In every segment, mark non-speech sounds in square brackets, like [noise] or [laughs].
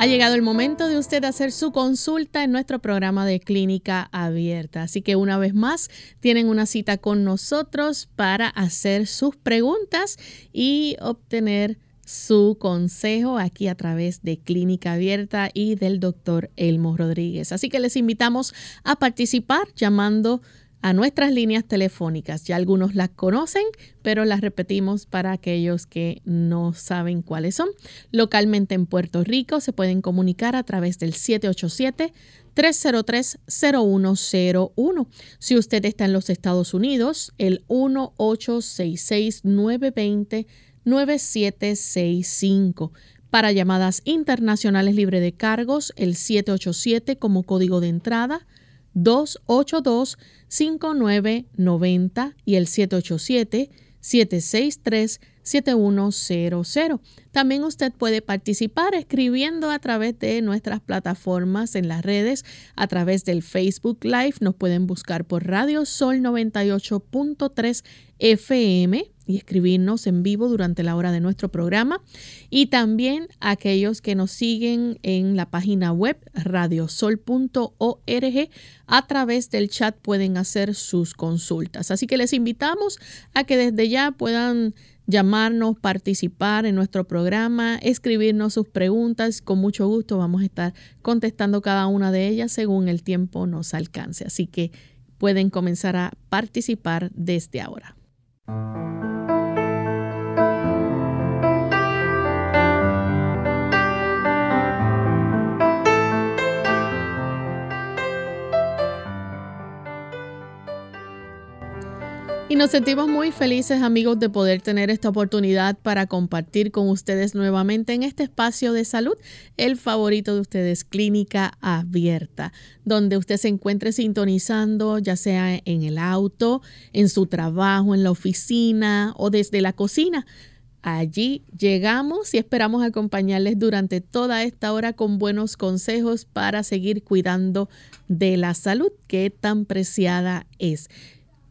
Ha llegado el momento de usted hacer su consulta en nuestro programa de clínica abierta. Así que una vez más tienen una cita con nosotros para hacer sus preguntas y obtener su consejo aquí a través de Clínica Abierta y del doctor Elmo Rodríguez. Así que les invitamos a participar llamando a nuestras líneas telefónicas. Ya algunos las conocen, pero las repetimos para aquellos que no saben cuáles son. Localmente en Puerto Rico se pueden comunicar a través del 787-303-0101. Si usted está en los Estados Unidos, el 1-866-920-9765. Para llamadas internacionales libre de cargos, el 787 como código de entrada 282-5990 y el 787-763-7100. También usted puede participar escribiendo a través de nuestras plataformas en las redes, a través del Facebook Live. Nos pueden buscar por Radio Sol 98.3 FM y escribirnos en vivo durante la hora de nuestro programa. Y también aquellos que nos siguen en la página web radiosol.org a través del chat pueden hacer sus consultas. Así que les invitamos a que desde ya puedan llamarnos, participar en nuestro programa, escribirnos sus preguntas. Con mucho gusto vamos a estar contestando cada una de ellas según el tiempo nos alcance. Así que pueden comenzar a participar desde ahora. Música Y nos sentimos muy felices amigos de poder tener esta oportunidad para compartir con ustedes nuevamente en este espacio de salud, el favorito de ustedes, Clínica Abierta, donde usted se encuentre sintonizando, ya sea en el auto, en su trabajo, en la oficina o desde la cocina. Allí llegamos y esperamos acompañarles durante toda esta hora con buenos consejos para seguir cuidando de la salud que tan preciada es.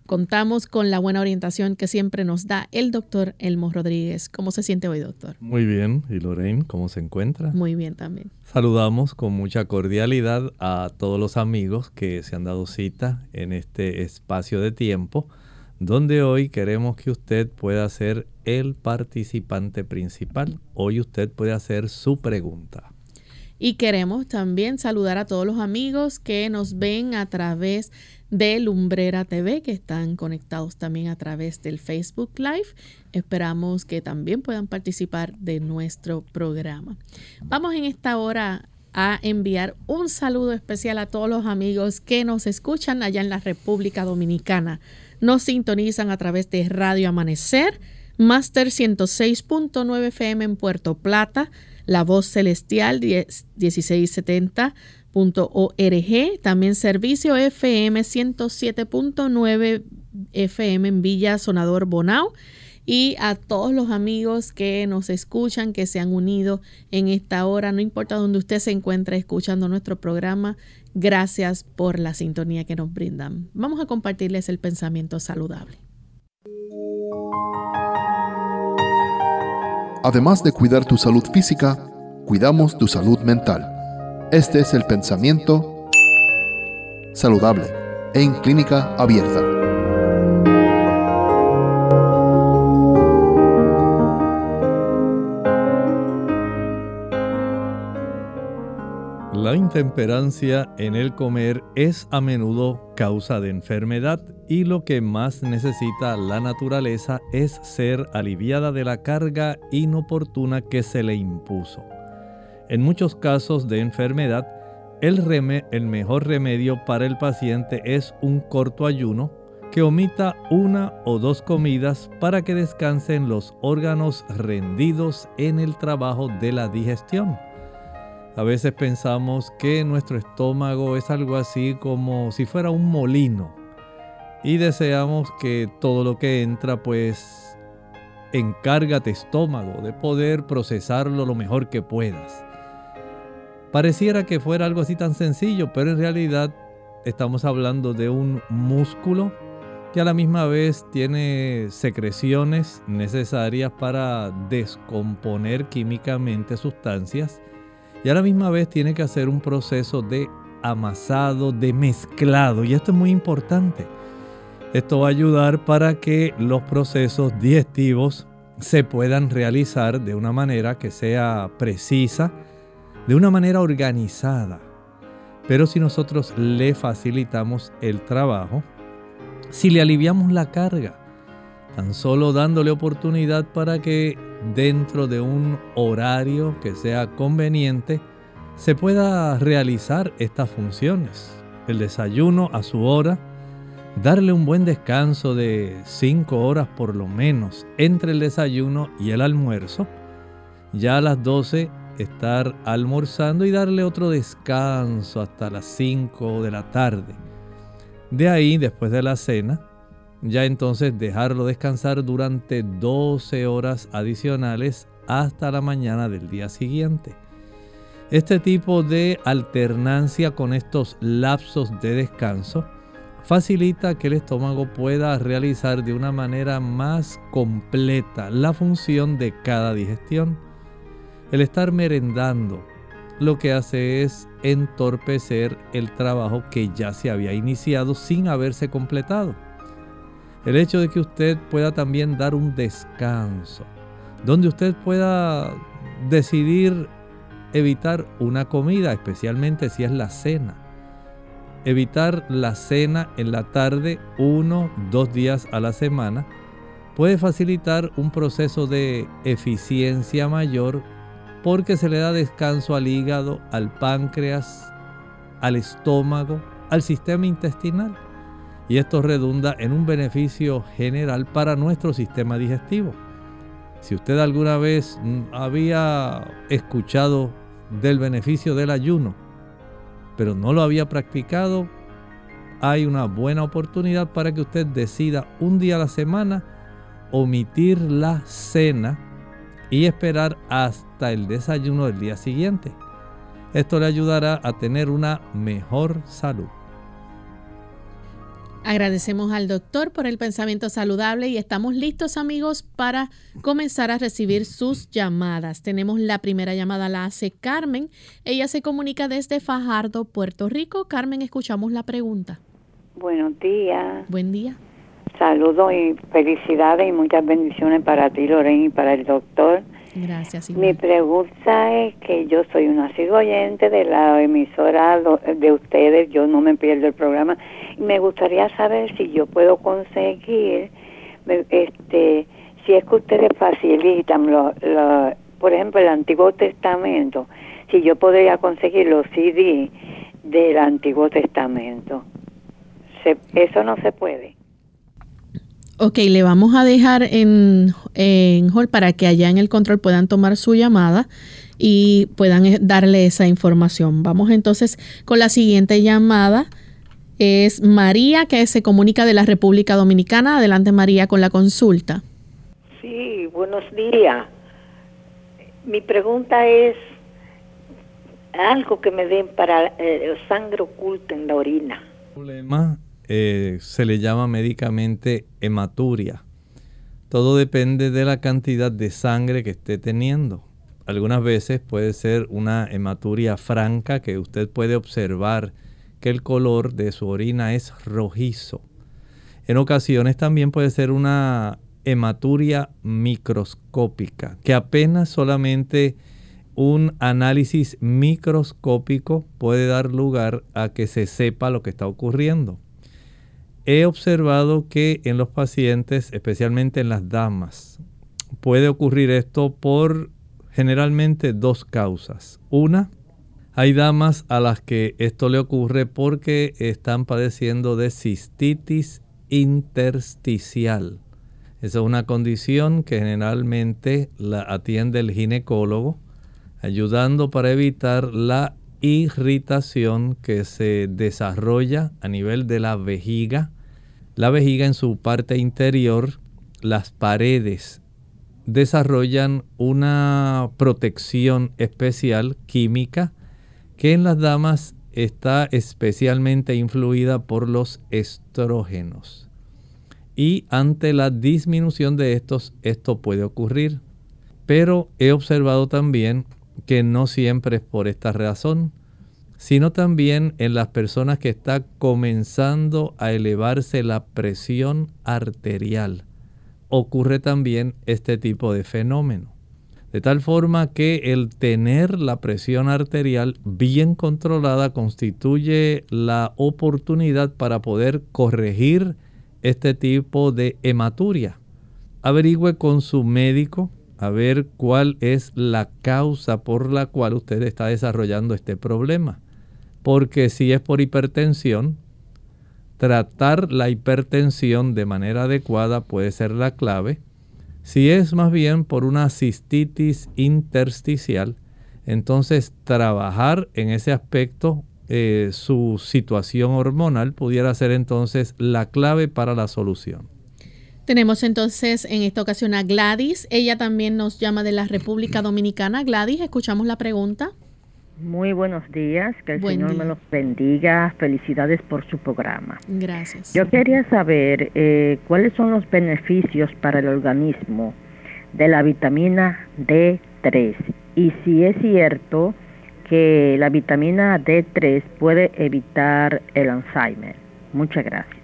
Contamos con la buena orientación que siempre nos da el doctor Elmo Rodríguez. ¿Cómo se siente hoy, doctor? Muy bien. ¿Y Lorraine, cómo se encuentra? Muy bien también. Saludamos con mucha cordialidad a todos los amigos que se han dado cita en este espacio de tiempo, donde hoy queremos que usted pueda ser el participante principal. Hoy usted puede hacer su pregunta. Y queremos también saludar a todos los amigos que nos ven a través de de Lumbrera TV que están conectados también a través del Facebook Live. Esperamos que también puedan participar de nuestro programa. Vamos en esta hora a enviar un saludo especial a todos los amigos que nos escuchan allá en la República Dominicana. Nos sintonizan a través de Radio Amanecer, Master 106.9 FM en Puerto Plata, La Voz Celestial 1670 también servicio FM 107.9 FM en Villa Sonador Bonao y a todos los amigos que nos escuchan, que se han unido en esta hora, no importa donde usted se encuentre escuchando nuestro programa, gracias por la sintonía que nos brindan. Vamos a compartirles el pensamiento saludable. Además de cuidar tu salud física, cuidamos tu salud mental. Este es el pensamiento saludable en clínica abierta. La intemperancia en el comer es a menudo causa de enfermedad y lo que más necesita la naturaleza es ser aliviada de la carga inoportuna que se le impuso. En muchos casos de enfermedad, el, el mejor remedio para el paciente es un corto ayuno que omita una o dos comidas para que descansen los órganos rendidos en el trabajo de la digestión. A veces pensamos que nuestro estómago es algo así como si fuera un molino y deseamos que todo lo que entra pues encárgate estómago de poder procesarlo lo mejor que puedas. Pareciera que fuera algo así tan sencillo, pero en realidad estamos hablando de un músculo que a la misma vez tiene secreciones necesarias para descomponer químicamente sustancias y a la misma vez tiene que hacer un proceso de amasado, de mezclado y esto es muy importante. Esto va a ayudar para que los procesos digestivos se puedan realizar de una manera que sea precisa, de una manera organizada. Pero si nosotros le facilitamos el trabajo, si le aliviamos la carga, tan solo dándole oportunidad para que dentro de un horario que sea conveniente se pueda realizar estas funciones. El desayuno a su hora, darle un buen descanso de 5 horas por lo menos entre el desayuno y el almuerzo. Ya a las 12 estar almorzando y darle otro descanso hasta las 5 de la tarde de ahí, después de la cena, ya entonces dejarlo descansar durante 12 horas adicionales hasta la mañana del día siguiente. Este tipo de alternancia con estos lapsos de descanso facilita que el estómago pueda realizar de una manera más completa la función de cada digestión. El estar merendando lo que hace es entorpecer el trabajo que ya se había iniciado sin haberse completado. El hecho de que usted pueda también dar un descanso, donde usted pueda decidir evitar una comida, especialmente si es la cena. Evitar la cena en la tarde uno, dos días a la semana puede facilitar un proceso de eficiencia mayor porque se le da descanso al hígado, al páncreas, al estómago, al sistema intestinal. Y esto redunda en un beneficio general para nuestro sistema digestivo. Si usted alguna vez mm, había escuchado del beneficio del ayuno, pero no lo había practicado, hay una buena oportunidad para que usted decida un día a la semana omitir la cena y esperar hasta el desayuno del día siguiente. Esto le ayudará a tener una mejor salud. Agradecemos al doctor por el pensamiento saludable y estamos listos amigos para comenzar a recibir sus llamadas. Tenemos la primera llamada, la hace Carmen. Ella se comunica desde Fajardo, Puerto Rico. Carmen, escuchamos la pregunta. Buenos días. Buen día. Saludos y felicidades y muchas bendiciones para ti, Lorena, y para el doctor. Gracias. Mi pregunta es que yo soy una sigo oyente de la emisora de ustedes, yo no me pierdo el programa. Me gustaría saber si yo puedo conseguir, este, si es que ustedes facilitan, lo, por ejemplo, el Antiguo Testamento, si yo podría conseguir los CD del Antiguo Testamento. eso no se puede. Ok, le vamos a dejar en, en hall para que allá en el control puedan tomar su llamada y puedan eh, darle esa información. Vamos entonces con la siguiente llamada. Es María que se comunica de la República Dominicana. Adelante María con la consulta. Sí, buenos días. Mi pregunta es algo que me den para eh, sangre oculta en la orina. Problema eh, se le llama médicamente hematuria. Todo depende de la cantidad de sangre que esté teniendo. Algunas veces puede ser una hematuria franca que usted puede observar que el color de su orina es rojizo. En ocasiones también puede ser una hematuria microscópica, que apenas solamente un análisis microscópico puede dar lugar a que se sepa lo que está ocurriendo he observado que en los pacientes, especialmente en las damas, puede ocurrir esto por generalmente dos causas. Una, hay damas a las que esto le ocurre porque están padeciendo de cistitis intersticial. Esa es una condición que generalmente la atiende el ginecólogo, ayudando para evitar la irritación que se desarrolla a nivel de la vejiga. La vejiga en su parte interior, las paredes desarrollan una protección especial química que en las damas está especialmente influida por los estrógenos. Y ante la disminución de estos, esto puede ocurrir. Pero he observado también que no siempre es por esta razón, sino también en las personas que está comenzando a elevarse la presión arterial. Ocurre también este tipo de fenómeno. De tal forma que el tener la presión arterial bien controlada constituye la oportunidad para poder corregir este tipo de hematuria. Averigüe con su médico a ver cuál es la causa por la cual usted está desarrollando este problema. Porque si es por hipertensión, tratar la hipertensión de manera adecuada puede ser la clave si es más bien por una cistitis intersticial, entonces trabajar en ese aspecto, eh, su situación hormonal pudiera ser entonces la clave para la solución. Tenemos entonces en esta ocasión a Gladys. Ella también nos llama de la República Dominicana. Gladys, escuchamos la pregunta. Muy buenos días, que el Señor me los bendiga. Felicidades por su programa. Gracias. Yo quería saber eh, cuáles son los beneficios para el organismo de la vitamina D3 y si es cierto que la vitamina D3 puede evitar el Alzheimer. Muchas gracias.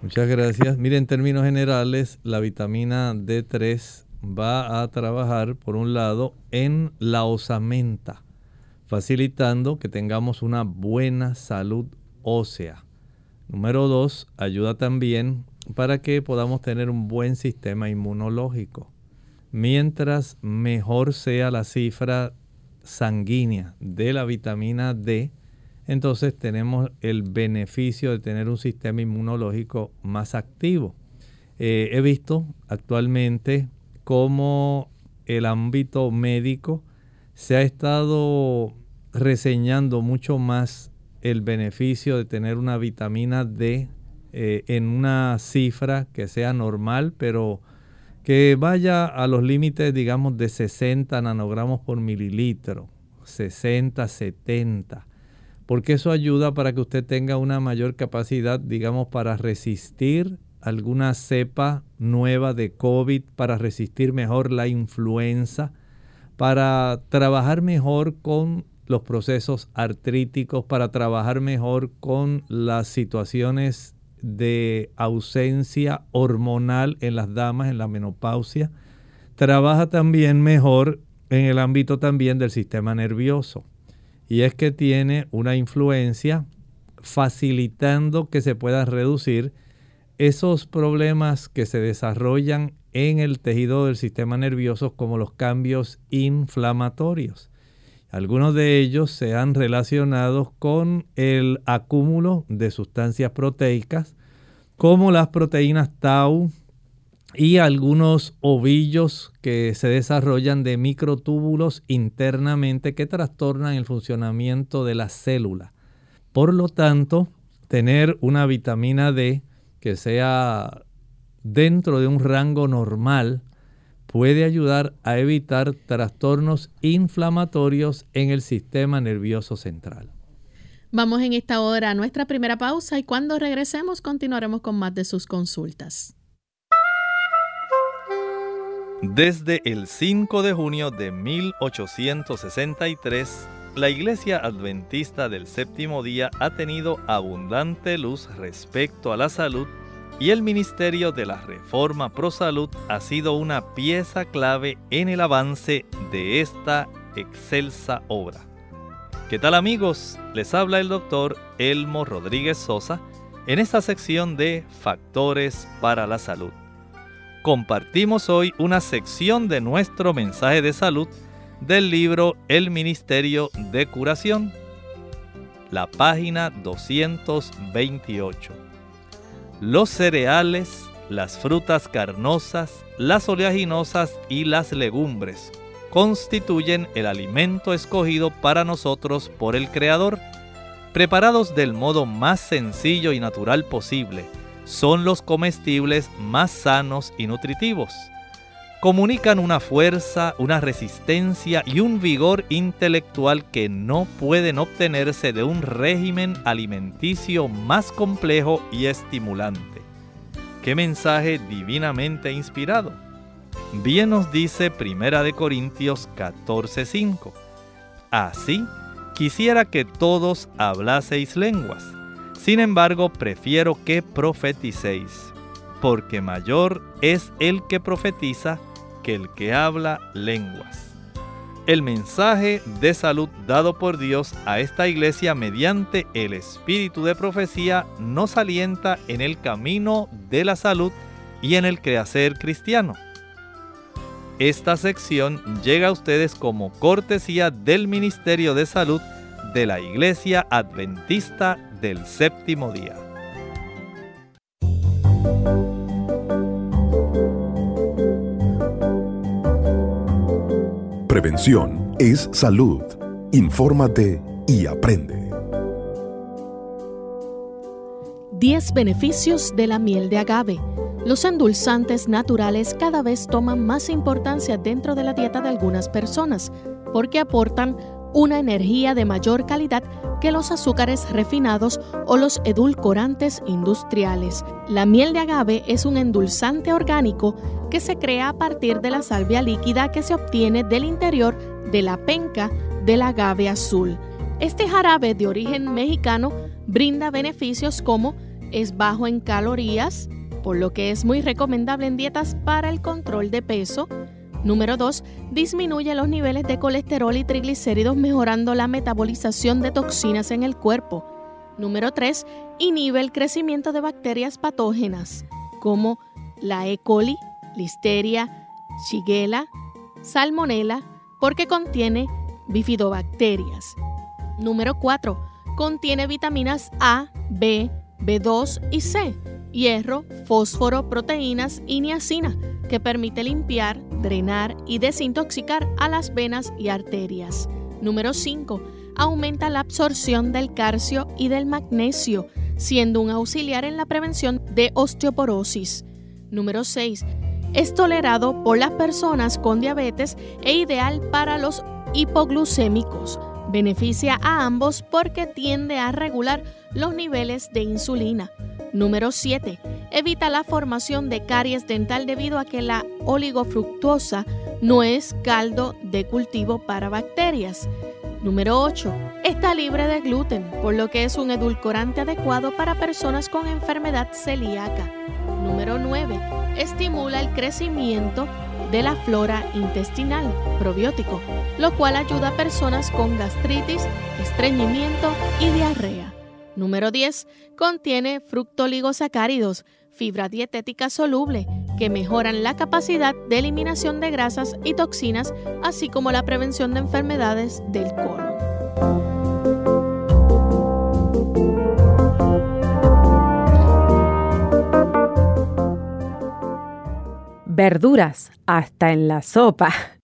Muchas gracias. Mire, en términos generales, la vitamina D3 va a trabajar, por un lado, en la osamenta facilitando que tengamos una buena salud ósea. Número dos, ayuda también para que podamos tener un buen sistema inmunológico. Mientras mejor sea la cifra sanguínea de la vitamina D, entonces tenemos el beneficio de tener un sistema inmunológico más activo. Eh, he visto actualmente cómo el ámbito médico se ha estado reseñando mucho más el beneficio de tener una vitamina D eh, en una cifra que sea normal, pero que vaya a los límites, digamos, de 60 nanogramos por mililitro, 60, 70, porque eso ayuda para que usted tenga una mayor capacidad, digamos, para resistir alguna cepa nueva de COVID, para resistir mejor la influenza, para trabajar mejor con los procesos artríticos, para trabajar mejor con las situaciones de ausencia hormonal en las damas, en la menopausia. Trabaja también mejor en el ámbito también del sistema nervioso. Y es que tiene una influencia facilitando que se puedan reducir esos problemas que se desarrollan en el tejido del sistema nervioso como los cambios inflamatorios. Algunos de ellos se han relacionado con el acúmulo de sustancias proteicas, como las proteínas tau y algunos ovillos que se desarrollan de microtúbulos internamente que trastornan el funcionamiento de la célula. Por lo tanto, tener una vitamina D que sea dentro de un rango normal puede ayudar a evitar trastornos inflamatorios en el sistema nervioso central. Vamos en esta hora a nuestra primera pausa y cuando regresemos continuaremos con más de sus consultas. Desde el 5 de junio de 1863, la Iglesia Adventista del Séptimo Día ha tenido abundante luz respecto a la salud y el Ministerio de la Reforma Pro Salud ha sido una pieza clave en el avance de esta excelsa obra. ¿Qué tal amigos? Les habla el doctor Elmo Rodríguez Sosa en esta sección de Factores para la Salud. Compartimos hoy una sección de nuestro mensaje de salud del libro El Ministerio de Curación, la página 228 los cereales, las frutas carnosas, las oleaginosas y las legumbres constituyen el alimento escogido para nosotros por el Creador. Preparados del modo más sencillo y natural posible, son los comestibles más sanos y nutritivos. Comunican una fuerza, una resistencia y un vigor intelectual que no pueden obtenerse de un régimen alimenticio más complejo y estimulante. Qué mensaje divinamente inspirado. Bien nos dice Primera de Corintios 14:5. Así, quisiera que todos hablaseis lenguas. Sin embargo, prefiero que profeticéis, porque mayor es el que profetiza que el que habla lenguas. El mensaje de salud dado por Dios a esta iglesia mediante el espíritu de profecía nos alienta en el camino de la salud y en el quehacer cristiano. Esta sección llega a ustedes como cortesía del Ministerio de Salud de la Iglesia Adventista del Séptimo Día. Prevención es salud. Infórmate y aprende. 10 beneficios de la miel de agave. Los endulzantes naturales cada vez toman más importancia dentro de la dieta de algunas personas porque aportan una energía de mayor calidad que los azúcares refinados o los edulcorantes industriales. La miel de agave es un endulzante orgánico que se crea a partir de la salvia líquida que se obtiene del interior de la penca del agave azul. Este jarabe de origen mexicano brinda beneficios como es bajo en calorías, por lo que es muy recomendable en dietas para el control de peso, Número 2. Disminuye los niveles de colesterol y triglicéridos mejorando la metabolización de toxinas en el cuerpo. Número 3. Inhibe el crecimiento de bacterias patógenas como la E. coli, Listeria, Shigella, Salmonella, porque contiene bifidobacterias. Número 4. Contiene vitaminas A, B, B2 y C, hierro, fósforo, proteínas y niacina, que permite limpiar, drenar y desintoxicar a las venas y arterias. Número 5. Aumenta la absorción del calcio y del magnesio, siendo un auxiliar en la prevención de osteoporosis. Número 6. Es tolerado por las personas con diabetes e ideal para los hipoglucémicos. Beneficia a ambos porque tiende a regular los niveles de insulina. Número 7. Evita la formación de caries dental debido a que la oligofructuosa no es caldo de cultivo para bacterias. Número 8. Está libre de gluten, por lo que es un edulcorante adecuado para personas con enfermedad celíaca. Número 9. Estimula el crecimiento de la flora intestinal, probiótico, lo cual ayuda a personas con gastritis, estreñimiento y diarrea. Número 10. Contiene fructoligosacáridos, fibra dietética soluble, que mejoran la capacidad de eliminación de grasas y toxinas, así como la prevención de enfermedades del colon. Verduras, hasta en la sopa.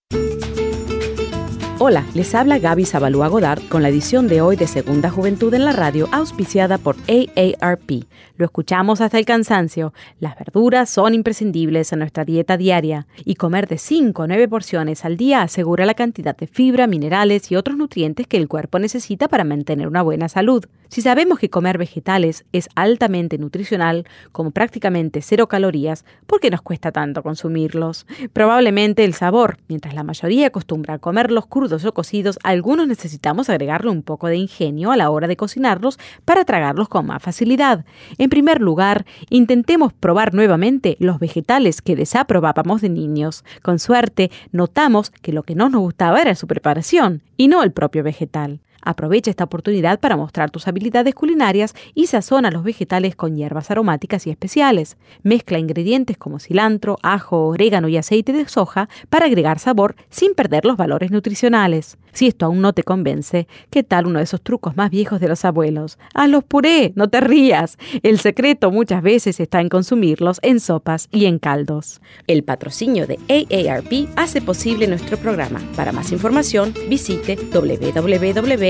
Hola, les habla Gaby Zabalúa Godard con la edición de hoy de Segunda Juventud en la Radio, auspiciada por AARP. Lo escuchamos hasta el cansancio. Las verduras son imprescindibles en nuestra dieta diaria y comer de 5 a 9 porciones al día asegura la cantidad de fibra, minerales y otros nutrientes que el cuerpo necesita para mantener una buena salud. Si sabemos que comer vegetales es altamente nutricional, como prácticamente cero calorías, ¿por qué nos cuesta tanto consumirlos? Probablemente el sabor. Mientras la mayoría acostumbra a comerlos crudos o cocidos, algunos necesitamos agregarle un poco de ingenio a la hora de cocinarlos para tragarlos con más facilidad. Primer lugar, intentemos probar nuevamente los vegetales que desaprobábamos de niños. Con suerte, notamos que lo que no nos gustaba era su preparación y no el propio vegetal. Aprovecha esta oportunidad para mostrar tus habilidades culinarias y sazona los vegetales con hierbas aromáticas y especiales. Mezcla ingredientes como cilantro, ajo, orégano y aceite de soja para agregar sabor sin perder los valores nutricionales. Si esto aún no te convence, ¿qué tal uno de esos trucos más viejos de los abuelos? los puré, no te rías. El secreto muchas veces está en consumirlos en sopas y en caldos. El patrocinio de AARP hace posible nuestro programa. Para más información, visite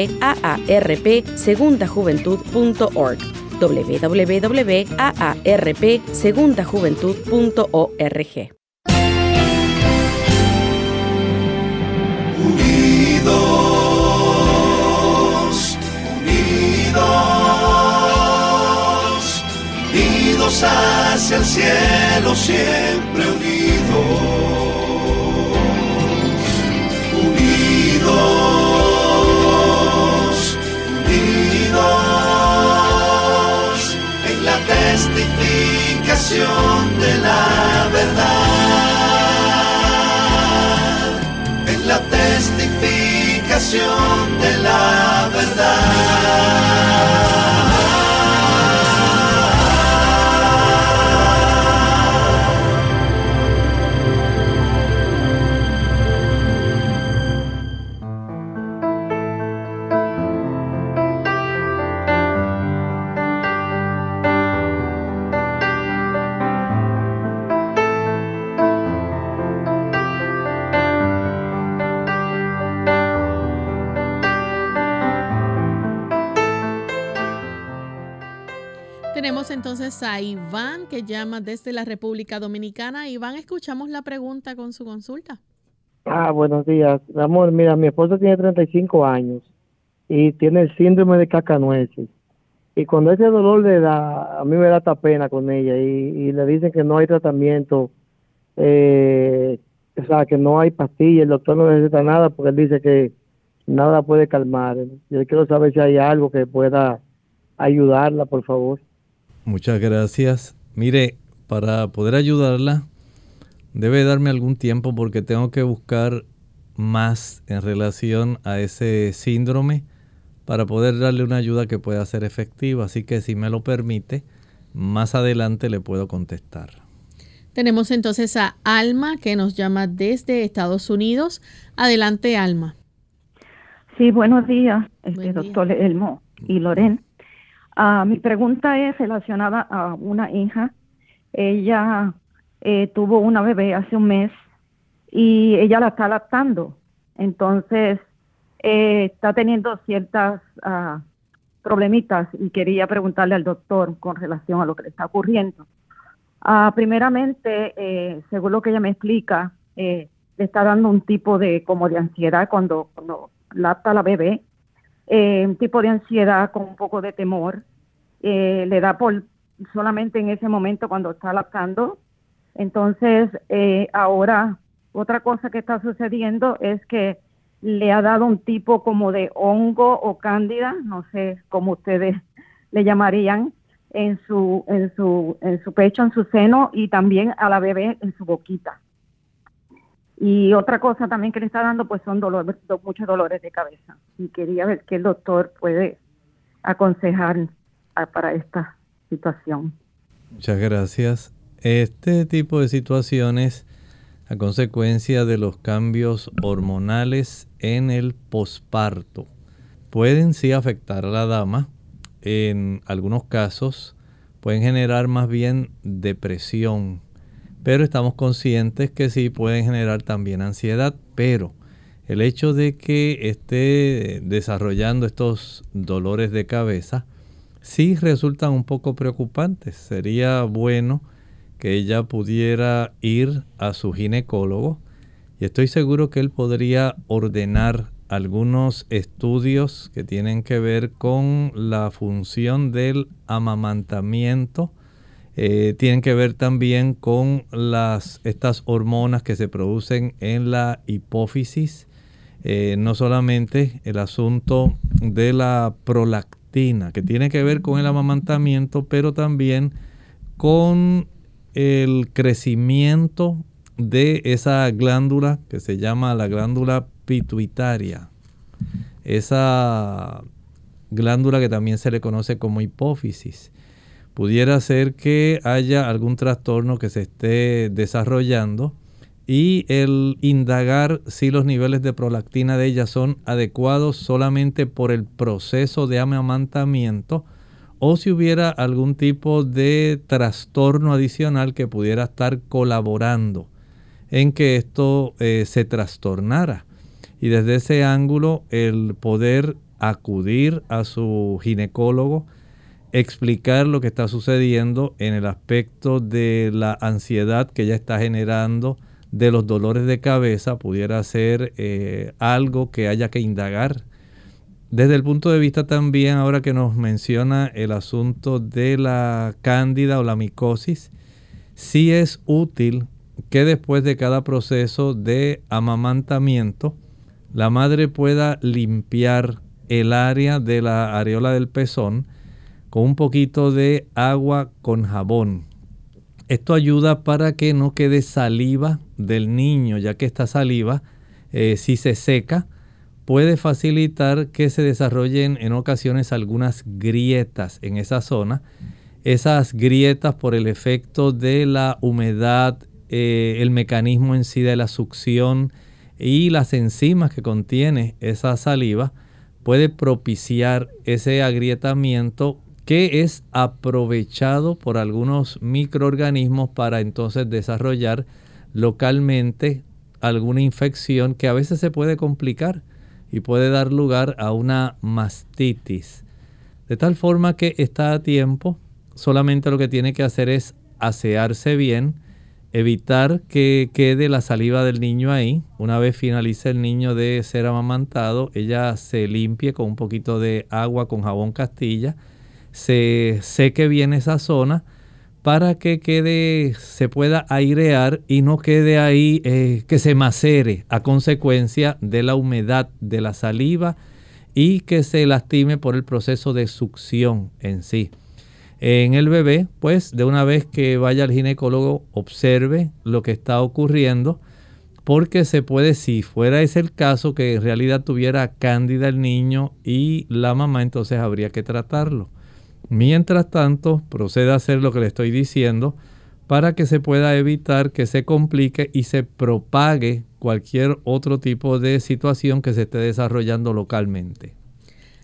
www.aarpsegundajuventud.org www.aarpsegundajuventud.org Unidos, unidos, unidos hacia el cielo, siempre unidos. Unidos, testificación de la verdad la testificación de la verdad. Entonces a Iván que llama desde la República Dominicana. Iván, escuchamos la pregunta con su consulta. Ah, buenos días. Amor, mira, mi esposa tiene 35 años y tiene el síndrome de cacanueces. Y cuando ese dolor le da, a mí me da esta pena con ella y, le dicen que no hay tratamiento, eh, o sea, que no hay pastillas, el doctor no necesita nada porque él dice que nada puede calmar. Yo quiero saber si hay algo que pueda ayudarla, por favor. Muchas gracias. Mire, para poder ayudarla, debe darme algún tiempo porque tengo que buscar más en relación a ese síndrome para poder darle una ayuda que pueda ser efectiva. Así que si me lo permite, más adelante le puedo contestar. Tenemos entonces a Alma que nos llama desde Estados Unidos. Adelante, Alma. Sí, buenos días, este, doctor Elmo y Loren. Ah, mi pregunta es relacionada a una hija. Ella eh, tuvo una bebé hace un mes y ella la está adaptando. Entonces, eh, está teniendo ciertas ah, problemitas y quería preguntarle al doctor con relación a lo que le está ocurriendo. Ah, primeramente, eh, según lo que ella me explica, le está dando un tipo de como de ansiedad cuando, cuando la bebé eh, un tipo de ansiedad con un poco de temor. Eh, le da por solamente en ese momento cuando está lactando. Entonces, eh, ahora otra cosa que está sucediendo es que le ha dado un tipo como de hongo o cándida, no sé cómo ustedes [laughs] le llamarían, en su, en su, en su pecho, en su seno y también a la bebé en su boquita. Y otra cosa también que le está dando, pues son dolores, muchos dolores de cabeza. Y quería ver qué el doctor puede aconsejar para esta situación. Muchas gracias. Este tipo de situaciones, a consecuencia de los cambios hormonales en el posparto, pueden sí afectar a la dama. En algunos casos pueden generar más bien depresión, pero estamos conscientes que sí pueden generar también ansiedad, pero el hecho de que esté desarrollando estos dolores de cabeza sí resultan un poco preocupantes. Sería bueno que ella pudiera ir a su ginecólogo y estoy seguro que él podría ordenar algunos estudios que tienen que ver con la función del amamantamiento eh, tienen que ver también con las, estas hormonas que se producen en la hipófisis. Eh, no solamente el asunto de la prolactina, que tiene que ver con el amamantamiento, pero también con el crecimiento de esa glándula que se llama la glándula pituitaria. esa glándula que también se le conoce como hipófisis. Pudiera ser que haya algún trastorno que se esté desarrollando y el indagar si los niveles de prolactina de ella son adecuados solamente por el proceso de amamantamiento o si hubiera algún tipo de trastorno adicional que pudiera estar colaborando en que esto eh, se trastornara. Y desde ese ángulo el poder acudir a su ginecólogo, explicar lo que está sucediendo en el aspecto de la ansiedad que ella está generando, de los dolores de cabeza, pudiera ser eh, algo que haya que indagar. Desde el punto de vista también, ahora que nos menciona el asunto de la cándida o la micosis, sí es útil que después de cada proceso de amamantamiento, la madre pueda limpiar el área de la areola del pezón un poquito de agua con jabón. Esto ayuda para que no quede saliva del niño, ya que esta saliva, eh, si se seca, puede facilitar que se desarrollen en ocasiones algunas grietas en esa zona. Esas grietas por el efecto de la humedad, eh, el mecanismo en sí de la succión y las enzimas que contiene esa saliva, puede propiciar ese agrietamiento que es aprovechado por algunos microorganismos para entonces desarrollar localmente alguna infección que a veces se puede complicar y puede dar lugar a una mastitis. De tal forma que está a tiempo, solamente lo que tiene que hacer es asearse bien, evitar que quede la saliva del niño ahí. Una vez finalice el niño de ser amamantado, ella se limpie con un poquito de agua con jabón castilla, se seque bien esa zona para que quede, se pueda airear y no quede ahí eh, que se macere a consecuencia de la humedad de la saliva y que se lastime por el proceso de succión en sí en el bebé, pues de una vez que vaya al ginecólogo, observe lo que está ocurriendo, porque se puede, si fuera ese el caso, que en realidad tuviera cándida el niño y la mamá, entonces habría que tratarlo. Mientras tanto, proceda a hacer lo que le estoy diciendo para que se pueda evitar que se complique y se propague cualquier otro tipo de situación que se esté desarrollando localmente.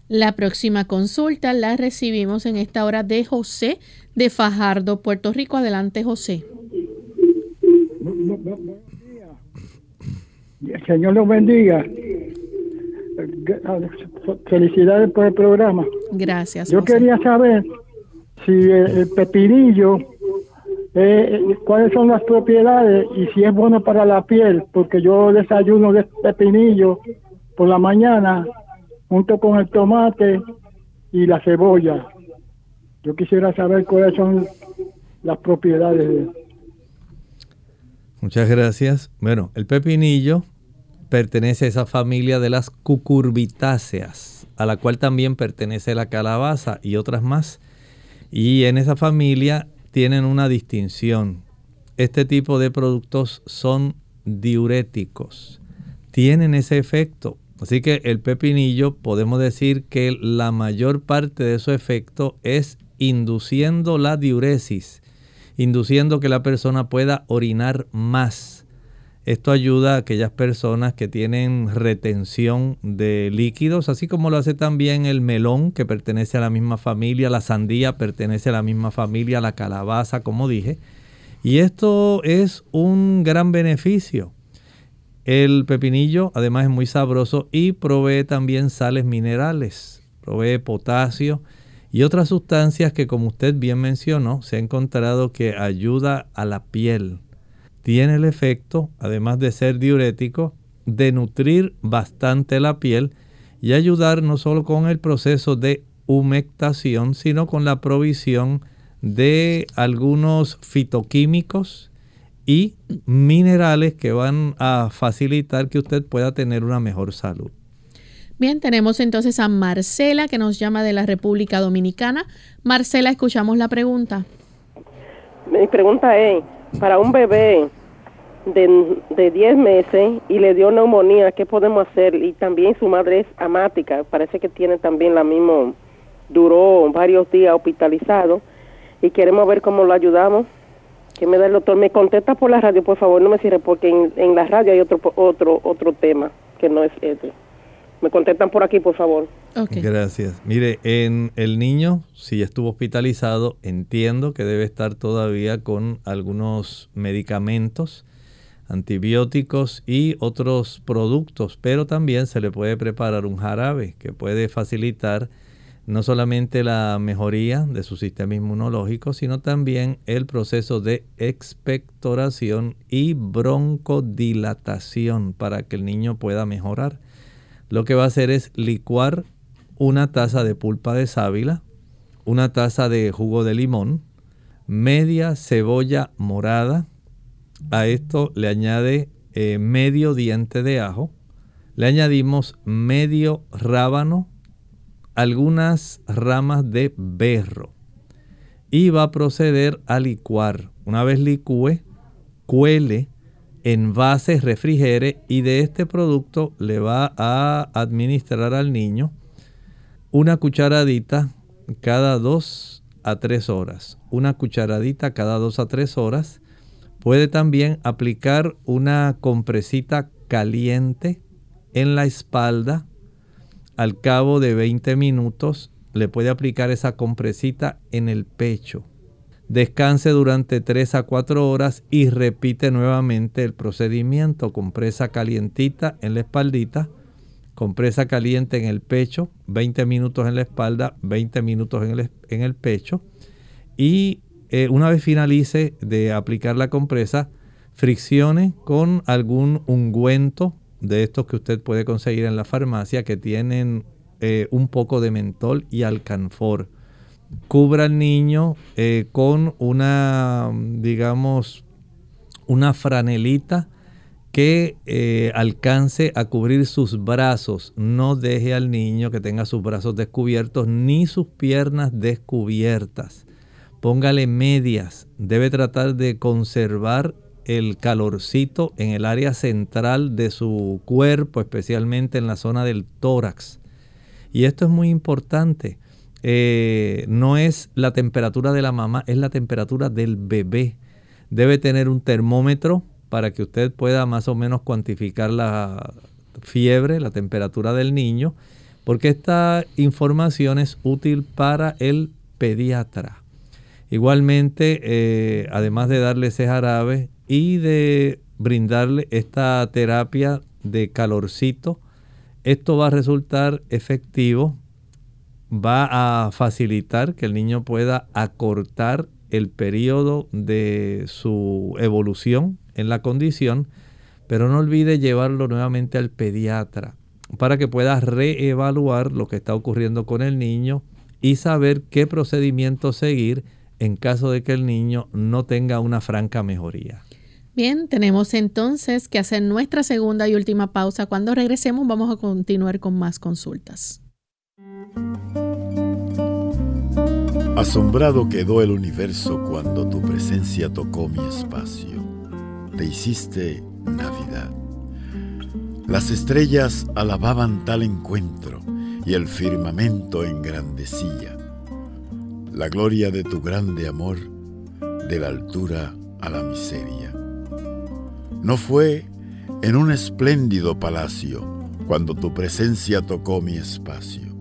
La próxima consulta la recibimos en esta hora de José de Fajardo, Puerto Rico. Adelante, José. Señor los bendiga. Felicidades por el programa. Gracias. Yo quería saber si el, pepinillo, eh, cuáles son las propiedades y si es bueno para la piel, porque yo desayuno de pepinillo por la mañana junto con el tomate y la cebolla. Yo quisiera saber cuáles son las propiedades de Muchas gracias. Bueno, el pepinillo pertenece a esa familia de las cucurbitáceas, a la cual también pertenece la calabaza y otras más. Y en esa familia tienen una distinción. Este tipo de productos son diuréticos. Tienen ese efecto Así que el pepinillo podemos decir que la mayor parte de su efecto es induciendo la diuresis, induciendo que la persona pueda orinar más. Esto ayuda a aquellas personas que tienen retención de líquidos, así como lo hace también el melón, que pertenece a la misma familia, la sandía pertenece a la misma familia, la calabaza, como dije. Y esto es un gran beneficio el pepinillo además es muy sabroso y provee también sales minerales, provee potasio y otras sustancias que como usted bien mencionó, se ha encontrado que ayuda a la piel. Tiene el efecto, además de ser diurético, de nutrir bastante la piel y ayudar no solo con el proceso de humectación, sino con la provisión de algunos fitoquímicos y minerales que van a facilitar que usted pueda tener una mejor salud. Bien, tenemos entonces a Marcela que nos llama de la República Dominicana. Marcela, escuchamos la pregunta. Mi pregunta es, para un bebé de, de 10 meses y le dio neumonía, ¿qué podemos hacer? Y también su madre es amática, parece que tiene también la misma, duró varios días hospitalizado y queremos ver cómo lo ayudamos. Que me da el doctor, me contesta por la radio, por favor, no me cierre porque en, en la radio hay otro otro otro tema que no es este. Me contestan por aquí, por favor. Gracias. Mire, en el niño, si estuvo hospitalizado, entiendo que debe estar todavía con algunos medicamentos antibióticos y otros productos, pero también se le puede preparar un jarabe que puede facilitar no solamente la mejoría de su sistema inmunológico, sino también el proceso de expectoración y broncodilatación para que el niño pueda mejorar. Lo que va a hacer es licuar una taza de pulpa de sábila, una taza de jugo de limón, media cebolla morada, a esto le añade eh, medio diente de ajo. Le añadimos medio rábano, algunas ramas de berro. Y va a proceder a licuar. Una vez licúe, cuele, envase, refrigere y de este producto le va a administrar al niño una cucharadita cada dos a tres horas. Una cucharadita cada dos a tres horas Puede también aplicar una compresita caliente en la espalda. Al cabo de 20 minutos le puede aplicar esa compresita en el pecho. Descanse durante 3 a 4 horas y repite nuevamente el procedimiento. Compresa calientita en la espaldita, compresa caliente en el pecho, 20 minutos en la espalda, 20 minutos en el, en el pecho. Y eh, una vez finalice de aplicar la compresa, friccione con algún ungüento de estos que usted puede conseguir en la farmacia que tienen eh, un poco de mentol y alcanfor. Cubra al niño eh, con una, digamos, una franelita que alcance a cubrir sus brazos. No deje al niño que tenga sus brazos descubiertos ni sus piernas descubiertas póngale medias, debe tratar de conservar el calorcito en el área central de su cuerpo, especialmente en la zona del tórax. Y esto es muy importante. Eh, no es la temperatura de la mamá, es la temperatura del bebé. Debe tener un termómetro para que usted pueda más o menos cuantificar la fiebre, la temperatura del niño, porque esta información es útil para el pediatra. Igualmente, eh, además de darle ese jarabe y de brindarle esta terapia de calorcito, esto va a resultar efectivo, va a facilitar que el niño pueda acortar el periodo de su evolución en la condición, pero no olvide llevarlo nuevamente al pediatra para que pueda reevaluar lo que está ocurriendo con el niño y saber qué procedimiento seguir en caso de que el niño no tenga una franca mejoría. Bien, tenemos entonces que hacer nuestra segunda y última pausa. Cuando regresemos vamos a continuar con más consultas. Asombrado quedó el universo cuando tu presencia tocó mi espacio. Te hiciste Navidad. Las estrellas alababan tal encuentro y el firmamento engrandecía la gloria de tu grande amor, de la altura a la miseria. No fue en un espléndido palacio cuando tu presencia tocó mi espacio.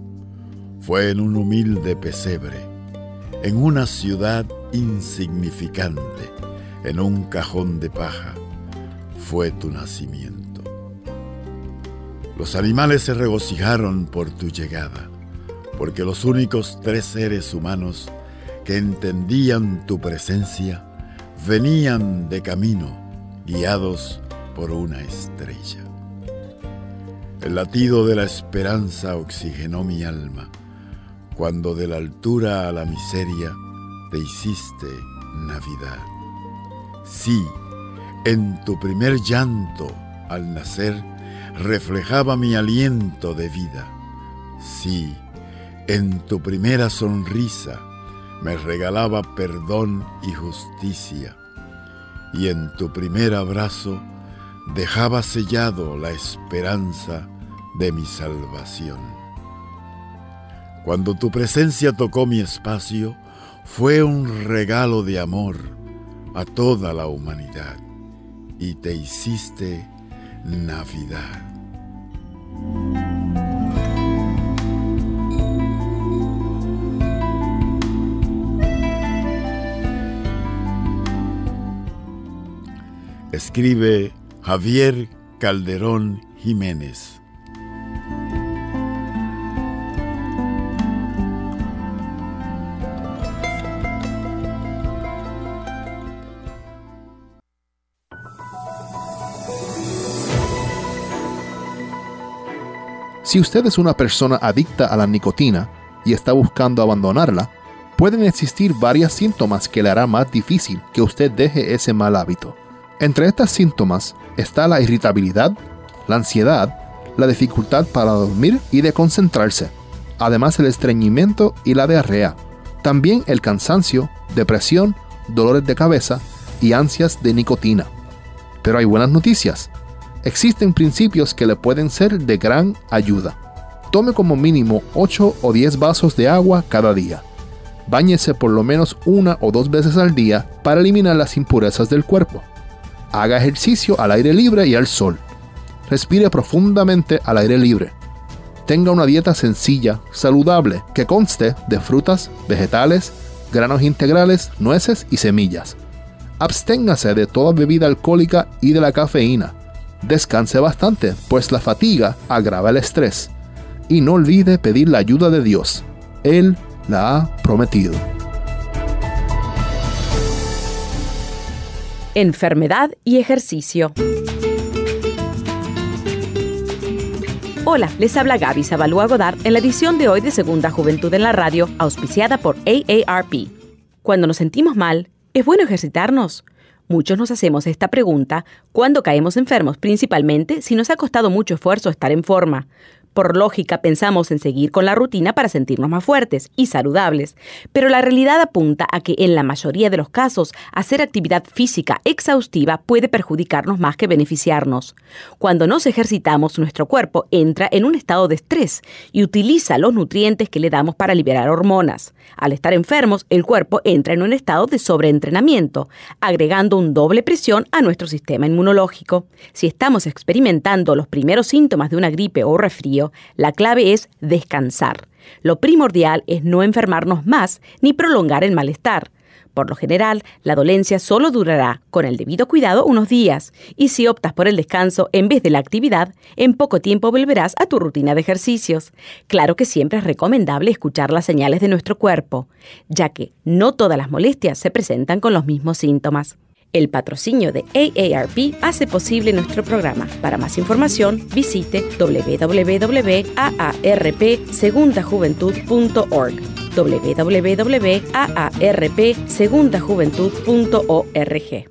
Fue en un humilde pesebre, en una ciudad insignificante, en un cajón de paja, fue tu nacimiento. Los animales se regocijaron por tu llegada porque los únicos tres seres humanos que entendían tu presencia venían de camino, guiados por una estrella. El latido de la esperanza oxigenó mi alma, cuando de la altura a la miseria te hiciste Navidad. Sí, en tu primer llanto al nacer reflejaba mi aliento de vida. Sí, en tu primera sonrisa me regalaba perdón y justicia. y en tu primer abrazo dejaba sellado la esperanza de mi salvación. Cuando tu presencia tocó mi espacio, fue un regalo de amor a toda la humanidad y te hiciste Navidad. Escribe Javier Calderón Jiménez. Si usted es una persona adicta a la nicotina y está buscando abandonarla, pueden existir varios síntomas que le harán más difícil que usted deje ese mal hábito. Entre estos síntomas está la irritabilidad, la ansiedad, la dificultad para dormir y de concentrarse, además el estreñimiento y la diarrea, también el cansancio, depresión, dolores de cabeza y ansias de nicotina. Pero hay buenas noticias. Existen principios que le pueden ser de gran ayuda. Tome como mínimo 8 o 10 vasos de agua cada día. Báñese por lo menos una o dos veces al día para eliminar las impurezas del cuerpo. Haga ejercicio al aire libre y al sol. Respire profundamente al aire libre. Tenga una dieta sencilla, saludable, que conste de frutas, vegetales, granos integrales, nueces y semillas. Absténgase de toda bebida alcohólica y de la cafeína. Descanse bastante, pues la fatiga agrava el estrés. Y no olvide pedir la ayuda de Dios. Él la ha prometido. enfermedad y ejercicio. Hola, les habla Gaby Zabalúa Godard en la edición de hoy de Segunda Juventud en la Radio, auspiciada por AARP. Cuando nos sentimos mal, ¿es bueno ejercitarnos? Muchos nos hacemos esta pregunta cuando caemos enfermos, principalmente si nos ha costado mucho esfuerzo estar en forma. Por lógica pensamos en seguir con la rutina para sentirnos más fuertes y saludables, pero la realidad apunta a que en la mayoría de los casos hacer actividad física exhaustiva puede perjudicarnos más que beneficiarnos. Cuando nos ejercitamos, nuestro cuerpo entra en un estado de estrés y utiliza los nutrientes que le damos para liberar hormonas. Al estar enfermos, el cuerpo entra en un estado de sobreentrenamiento, agregando un doble presión a nuestro sistema inmunológico. Si estamos experimentando los primeros síntomas de una gripe o resfrío, la clave es descansar. Lo primordial es no enfermarnos más ni prolongar el malestar. Por lo general, la dolencia solo durará, con el debido cuidado, unos días, y si optas por el descanso en vez de la actividad, en poco tiempo volverás a tu rutina de ejercicios. Claro que siempre es recomendable escuchar las señales de nuestro cuerpo, ya que no todas las molestias se presentan con los mismos síntomas. El patrocinio de AARP hace posible nuestro programa. Para más información, visite www.aarpsegundajuventud.org www.aarpsegundajuventud.org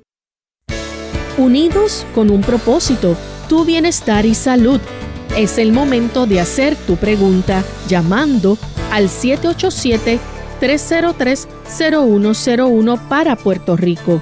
Unidos con un propósito, tu bienestar y salud. Es el momento de hacer tu pregunta llamando al 787-303-0101 para Puerto Rico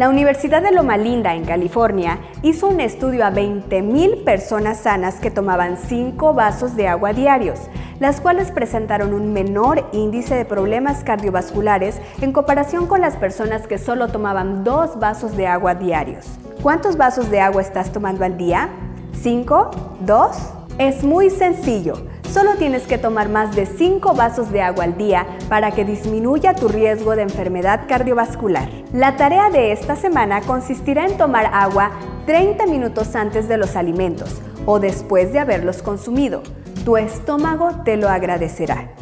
La Universidad de Loma Linda, en California, hizo un estudio a 20.000 personas sanas que tomaban 5 vasos de agua diarios, las cuales presentaron un menor índice de problemas cardiovasculares en comparación con las personas que solo tomaban 2 vasos de agua diarios. ¿Cuántos vasos de agua estás tomando al día? ¿5? ¿2? Es muy sencillo. Solo tienes que tomar más de 5 vasos de agua al día para que disminuya tu riesgo de enfermedad cardiovascular. La tarea de esta semana consistirá en tomar agua 30 minutos antes de los alimentos o después de haberlos consumido. Tu estómago te lo agradecerá.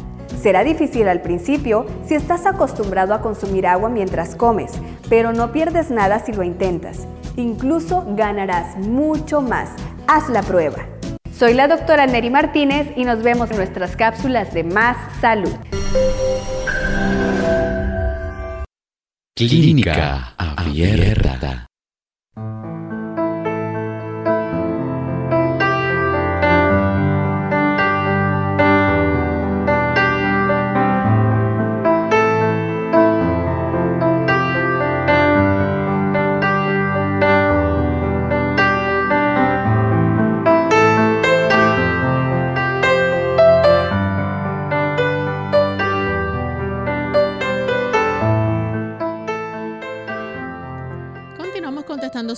Será difícil al principio si estás acostumbrado a consumir agua mientras comes, pero no pierdes nada si lo intentas. Incluso ganarás mucho más. Haz la prueba. Soy la doctora Neri Martínez y nos vemos en nuestras cápsulas de Más Salud. Clínica Abierta.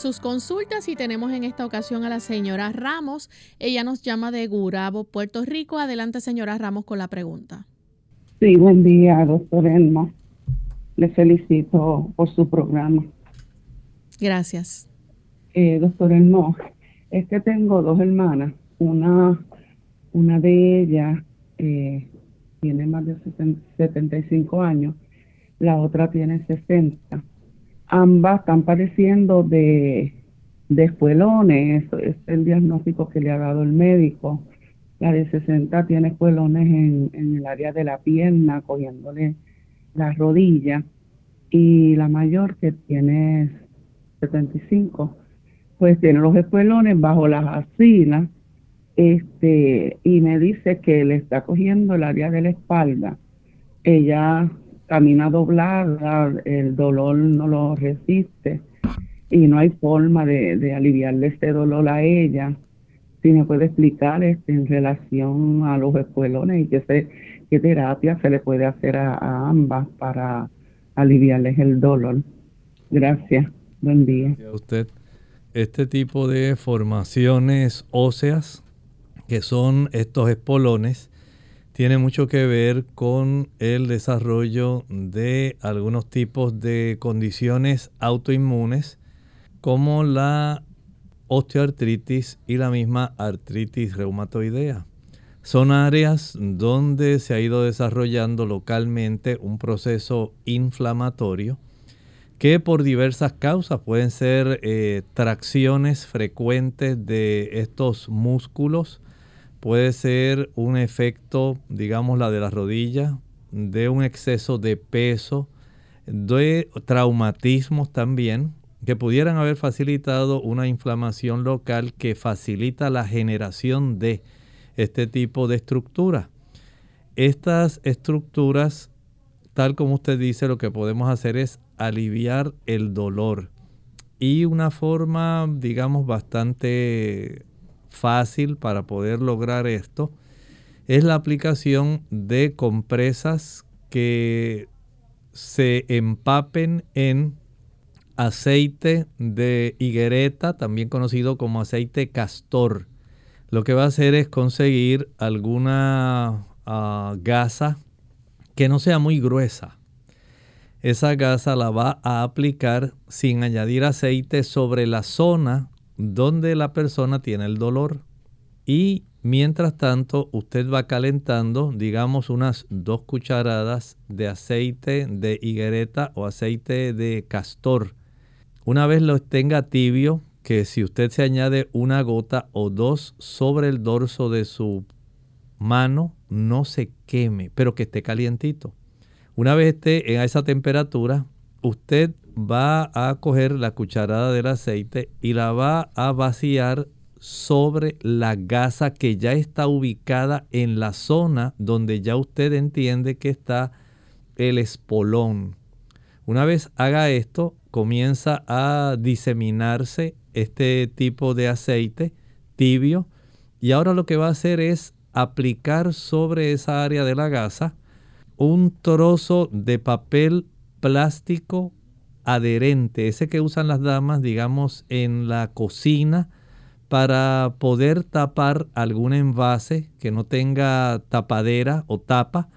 Sus consultas y tenemos en esta ocasión a la señora Ramos. Ella nos llama de Gurabo, Puerto Rico. Adelante, señora Ramos, con la pregunta. Sí, buen día, doctor Elmo. Le felicito por su programa. Gracias. Eh, doctor Elmo, es que tengo dos hermanas. Una, una de ellas eh, tiene más de 75 años, la otra tiene 60 ambas están padeciendo de, de espuelones, eso es el diagnóstico que le ha dado el médico. La de 60 tiene espuelones en, el área de la pierna, cogiéndole la rodilla, y la mayor que tiene 75, pues tiene los espuelones bajo las axilas, este, y me dice que le está cogiendo el área de la espalda. Ella camina doblada, el dolor no lo resiste y no hay forma de, aliviarle este dolor a ella. Si me puede explicar este, en relación a los espuelones y qué, se, terapia se le puede hacer a, ambas para aliviarles el dolor. Gracias. Buen día. A usted. Este tipo de formaciones óseas, que son estos espolones, tiene mucho que ver con el desarrollo de algunos tipos de condiciones autoinmunes como la osteoartritis y la misma artritis reumatoidea. Son áreas donde se ha ido desarrollando localmente un proceso inflamatorio que por diversas causas pueden ser eh, tracciones frecuentes de estos músculos, Puede ser un efecto, digamos, la de la rodilla, de un exceso de peso, de traumatismos también, que pudieran haber facilitado una inflamación local que facilita la generación de este tipo de estructura. Estas estructuras, tal como usted dice, lo que podemos hacer es aliviar el dolor. Y una forma, digamos, bastante fácil para poder lograr esto es la aplicación de compresas que se empapen en aceite de higuereta, también conocido como aceite castor. Lo que va a hacer es conseguir alguna ah, gasa que no sea muy gruesa. Esa gasa la va a aplicar sin añadir aceite sobre la zona donde la persona tiene el dolor. Y mientras tanto, usted va calentando, digamos, unas dos cucharadas de aceite de higuereta o aceite de castor. Una vez lo tenga tibio, que si usted se añade una gota o dos sobre el dorso de su mano, no se queme, pero que esté calientito. Una vez esté a esa temperatura, usted va a coger la cucharada del aceite y la va a vaciar sobre la gasa que ya está ubicada en la zona donde ya usted entiende que está el espolón. Una vez haga esto, comienza a diseminarse este tipo de aceite tibio y ahora lo que va a hacer es aplicar sobre esa área de la gasa un trozo de papel plástico adherente, ese que usan las damas, digamos, en la cocina para poder tapar algún envase que no tenga tapadera o tapa.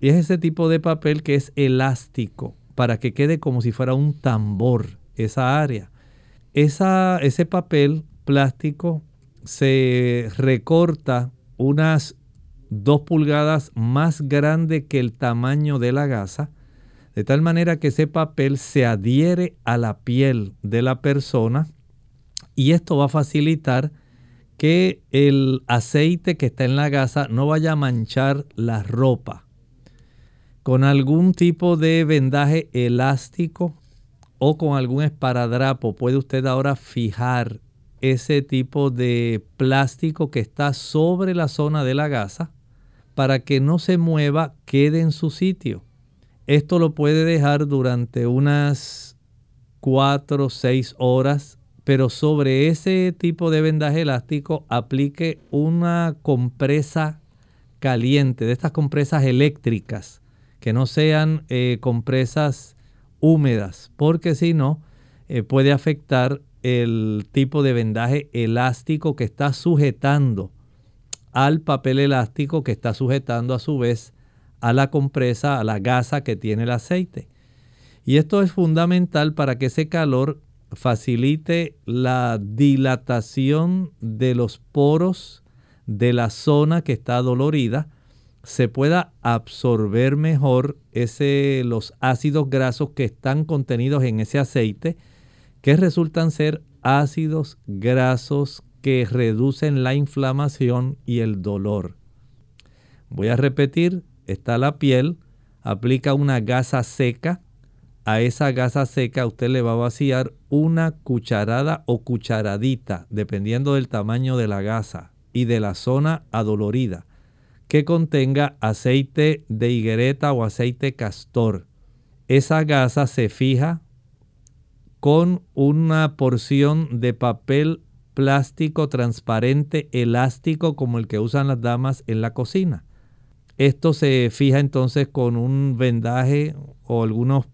Y es ese tipo de papel que es elástico para que quede como si fuera un tambor esa área. Esa, ese papel plástico se recorta unas 2 pulgadas más grande que el tamaño de la gasa, de tal manera que ese papel se adhiere a la piel de la persona y esto va a facilitar que el aceite que está en la gasa no vaya a manchar la ropa. Con algún tipo de vendaje elástico o con algún esparadrapo puede usted ahora fijar ese tipo de plástico que está sobre la zona de la gasa para que no se mueva, quede en su sitio. Esto lo puede dejar durante unas 4 o 6 horas, pero sobre ese tipo de vendaje elástico aplique una compresa caliente, de estas compresas eléctricas, que no sean eh, compresas húmedas, porque si no, eh, puede afectar el tipo de vendaje elástico que está sujetando al papel elástico que está sujetando a su vez a la compresa, a la gasa que tiene el aceite. Y esto es fundamental para que ese calor facilite la dilatación de los poros de la zona que está dolorida, se pueda absorber mejor ese, los ácidos grasos que están contenidos en ese aceite, que resultan ser ácidos grasos que reducen la inflamación y el dolor. Voy a repetir, está la piel, aplica una gasa seca, a esa gasa seca usted le va a vaciar una cucharada o cucharadita, dependiendo del tamaño de la gasa y de la zona adolorida, que contenga aceite de higuereta o aceite castor. Esa gasa se fija con una porción de papel plástico transparente elástico como el que usan las damas en la cocina. Esto se fija entonces con un vendaje o algunos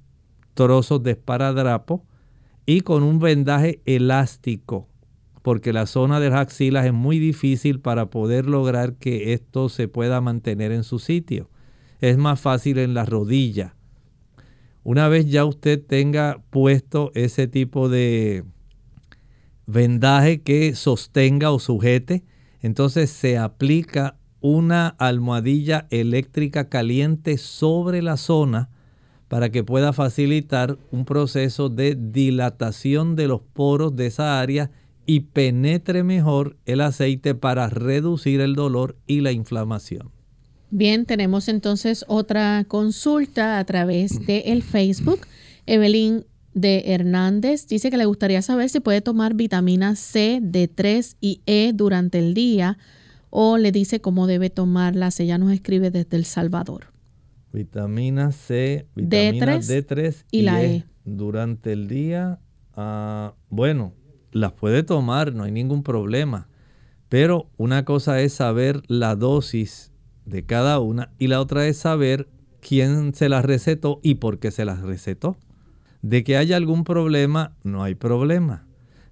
trozos de esparadrapo y con un vendaje elástico, porque la zona de las axilas es muy difícil para poder lograr que esto se pueda mantener en su sitio. Es más fácil en la rodilla. Una vez ya usted tenga puesto ese tipo de vendaje que sostenga o sujete, entonces se aplica una almohadilla eléctrica caliente sobre la zona para que pueda facilitar un proceso de dilatación de los poros de esa área y penetre mejor el aceite para reducir el dolor y la inflamación. Bien, tenemos entonces otra consulta a través de el Facebook. Evelyn de Hernández dice que le gustaría saber si puede tomar vitamina C, D3 y E durante el día o le dice cómo debe tomarlas. Ella nos escribe desde El Salvador. Vitamina C, vitamina D3, y, la e, durante el día. Ah, bueno, las puede tomar, no hay ningún problema. Pero una cosa es saber la dosis de cada una y la otra es saber quién se las recetó y por qué se las recetó. De que haya algún problema, no hay problema.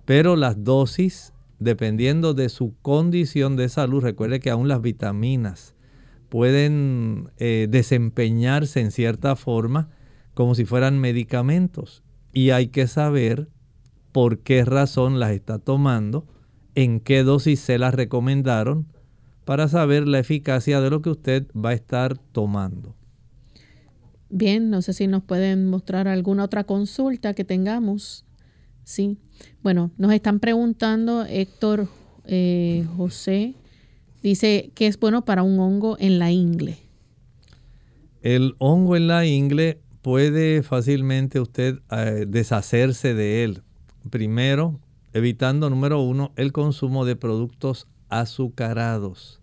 Pero las dosis, dependiendo de su condición de salud, recuerde que aún las vitaminas pueden eh, desempeñarse en cierta forma como si fueran medicamentos. Y hay que saber por qué razón las está tomando, en qué dosis se las recomendaron, para saber la eficacia de lo que usted va a estar tomando. Bien, no sé si nos pueden mostrar alguna otra consulta que tengamos. Sí. Bueno, nos están preguntando, Héctor eh, José, dice que es bueno para un hongo en la ingle. El hongo en la ingle puede fácilmente usted eh, deshacerse de él. Primero, evitando, número uno, el consumo de productos azucarados.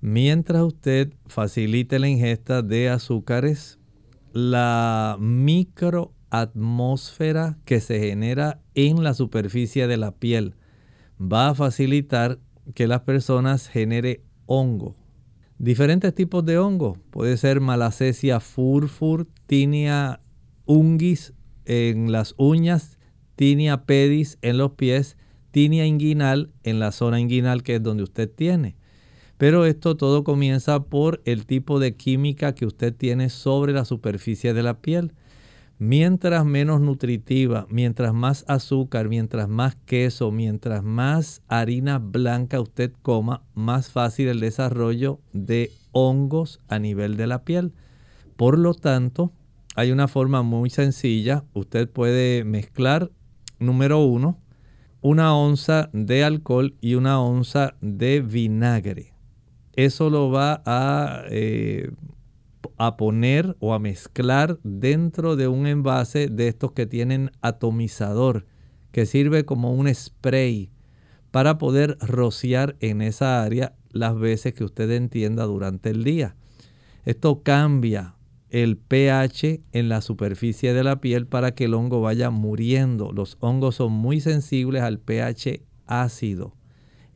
Mientras usted facilite la ingesta de azúcares, la microatmósfera que se genera en la superficie de la piel va a facilitar que las personas genere hongo. Diferentes tipos de hongo. Puede ser malacesia furfur, tinea ungis en las uñas, tinea pedis en los pies, tinea inguinal en la zona inguinal que es donde usted tiene. Pero esto todo comienza por el tipo de química que usted tiene sobre la superficie de la piel. Mientras menos nutritiva, mientras más azúcar, mientras más queso, mientras más harina blanca usted coma, más fácil el desarrollo de hongos a nivel de la piel. Por lo tanto, hay una forma muy sencilla. Usted puede mezclar, número uno, una onza de alcohol y una onza de vinagre. Eso lo va a eh, a poner o a mezclar dentro de un envase de estos que tienen atomizador, que sirve como un spray para poder rociar en esa área las veces que usted entienda durante el día. Esto cambia el pH en la superficie de la piel para que el hongo vaya muriendo. Los hongos son muy sensibles al pH ácido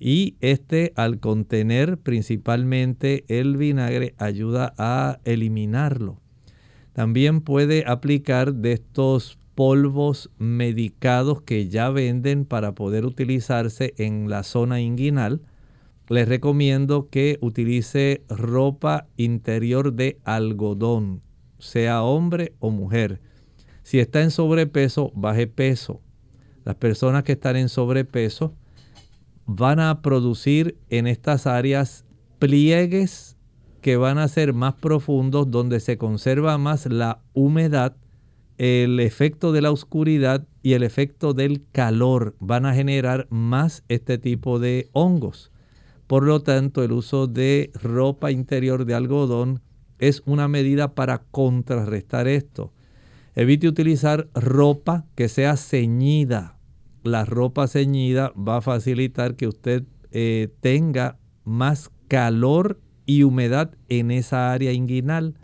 y este al contener principalmente el vinagre ayuda a eliminarlo. También puede aplicar de estos polvos medicados que ya venden para poder utilizarse en la zona inguinal. Les recomiendo que utilice ropa interior de algodón, sea hombre o mujer. Si está en sobrepeso, baje peso. Las personas que están en sobrepeso van a producir en estas áreas pliegues que van a ser más profundos, donde se conserva más la humedad, el efecto de la oscuridad y el efecto del calor van a generar más este tipo de hongos. Por lo tanto, el uso de ropa interior de algodón es una medida para contrarrestar esto. Evite utilizar ropa que sea ceñida la ropa ceñida va a facilitar que usted eh, tenga más calor y humedad en esa área inguinal.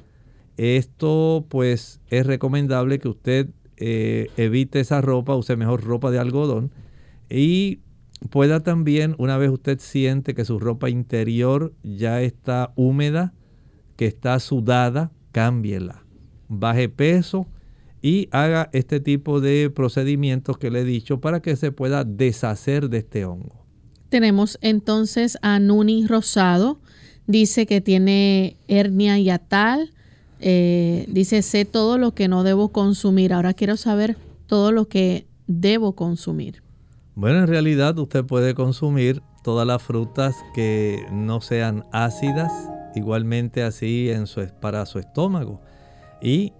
Esto pues es recomendable que usted eh, evite esa ropa, use mejor ropa de algodón y pueda también, una vez usted siente que su ropa interior ya está húmeda, que está sudada, cámbiela. Baje peso, y haga este tipo de procedimientos que le he dicho para que se pueda deshacer de este hongo. Tenemos entonces a Nuni Rosado, dice que tiene hernia yatal, eh, dice sé todo lo que no debo consumir, ahora quiero saber todo lo que debo consumir. Bueno, en realidad usted puede consumir todas las frutas que no sean ácidas, igualmente así en su, para su estómago. Y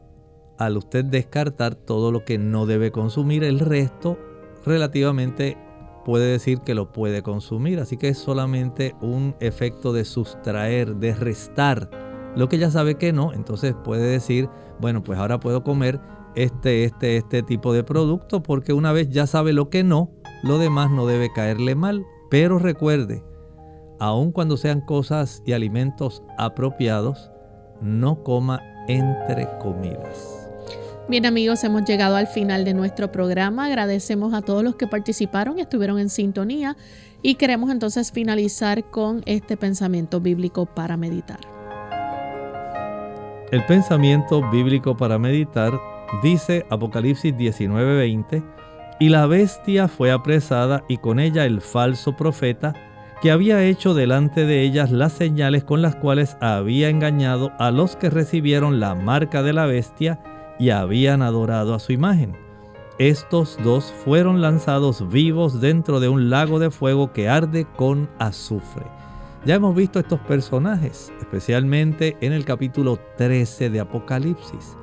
al usted descartar todo lo que no debe consumir, el resto relativamente puede decir que lo puede consumir. Así que es solamente un efecto de sustraer, de restar lo que ya sabe que no. Entonces puede decir, bueno, pues ahora puedo comer este, este, este tipo de producto porque una vez ya sabe lo que no, lo demás no debe caerle mal. Pero recuerde, aun cuando sean cosas y alimentos apropiados, no coma entre comidas. Bien amigos, hemos llegado al final de nuestro programa. Agradecemos a todos los que participaron y estuvieron en sintonía y queremos entonces finalizar con este pensamiento bíblico para meditar. El pensamiento bíblico para meditar dice Apocalipsis 19:20, y la bestia fue apresada y con ella el falso profeta que había hecho delante de ellas las señales con las cuales había engañado a los que recibieron la marca de la bestia y habían adorado a su imagen. Estos dos fueron lanzados vivos dentro de un lago de fuego que arde con azufre. Ya hemos visto estos personajes, especialmente en el capítulo 13 de Apocalipsis.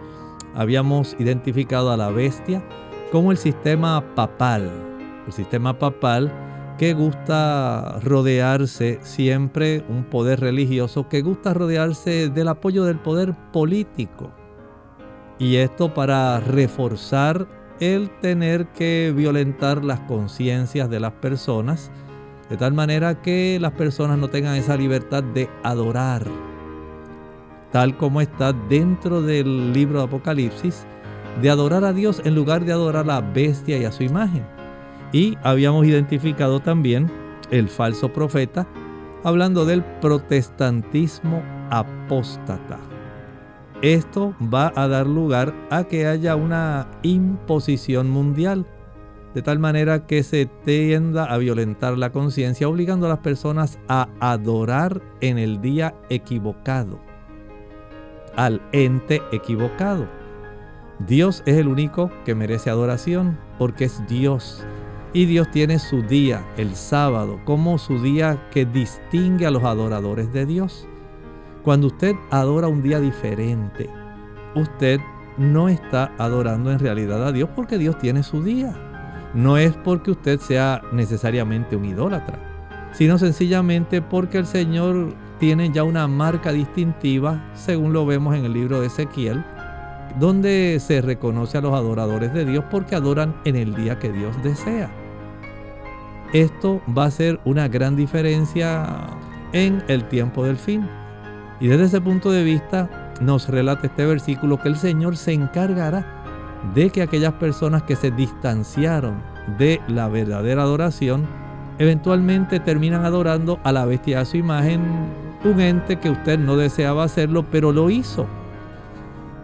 Habíamos identificado a la bestia como el sistema papal, el sistema papal que gusta rodearse siempre, un poder religioso que gusta rodearse del apoyo del poder político y esto para reforzar el tener que violentar las conciencias de las personas, de tal manera que las personas no tengan esa libertad de adorar, tal como está dentro del libro de Apocalipsis, de adorar a Dios en lugar de adorar a la bestia y a su imagen. Y habíamos identificado también el falso profeta, hablando del protestantismo apóstata. Esto va a dar lugar a que haya una imposición mundial, de tal manera que se tienda a violentar la conciencia, obligando a las personas a adorar en el día equivocado, al ente equivocado. Dios es el único que merece adoración porque es Dios. Y Dios tiene su día, el sábado, como su día que distingue a los adoradores de Dios. Cuando usted adora un día diferente, usted no está adorando en realidad a Dios porque Dios tiene su día. No es porque usted sea necesariamente un idólatra, sino sencillamente porque el Señor tiene ya una marca distintiva, según lo vemos en el libro de Ezequiel, donde se reconoce a los adoradores de Dios porque adoran en el día que Dios desea. Esto va a ser una gran diferencia en el tiempo del fin. Y desde ese punto de vista nos relata este versículo que el Señor se encargará de que aquellas personas que se distanciaron de la verdadera adoración eventualmente terminan adorando a la bestia a su imagen, un ente que usted no deseaba hacerlo, pero lo hizo.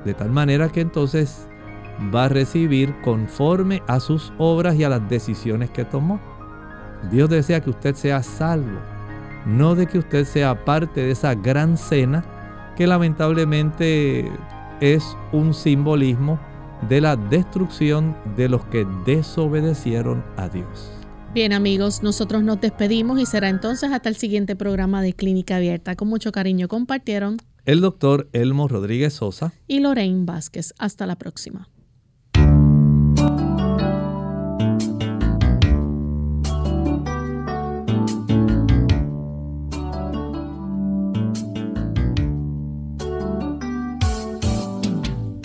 De tal manera que entonces va a recibir conforme a sus obras y a las decisiones que tomó. Dios desea que usted sea salvo, no de que usted sea parte de esa gran cena que lamentablemente es un simbolismo de la destrucción de los que desobedecieron a Dios. Bien amigos, nosotros nos despedimos y será entonces hasta el siguiente programa de Clínica Abierta. Con mucho cariño compartieron el doctor Elmo Rodríguez Sosa y Lorraine Vázquez. Hasta la próxima.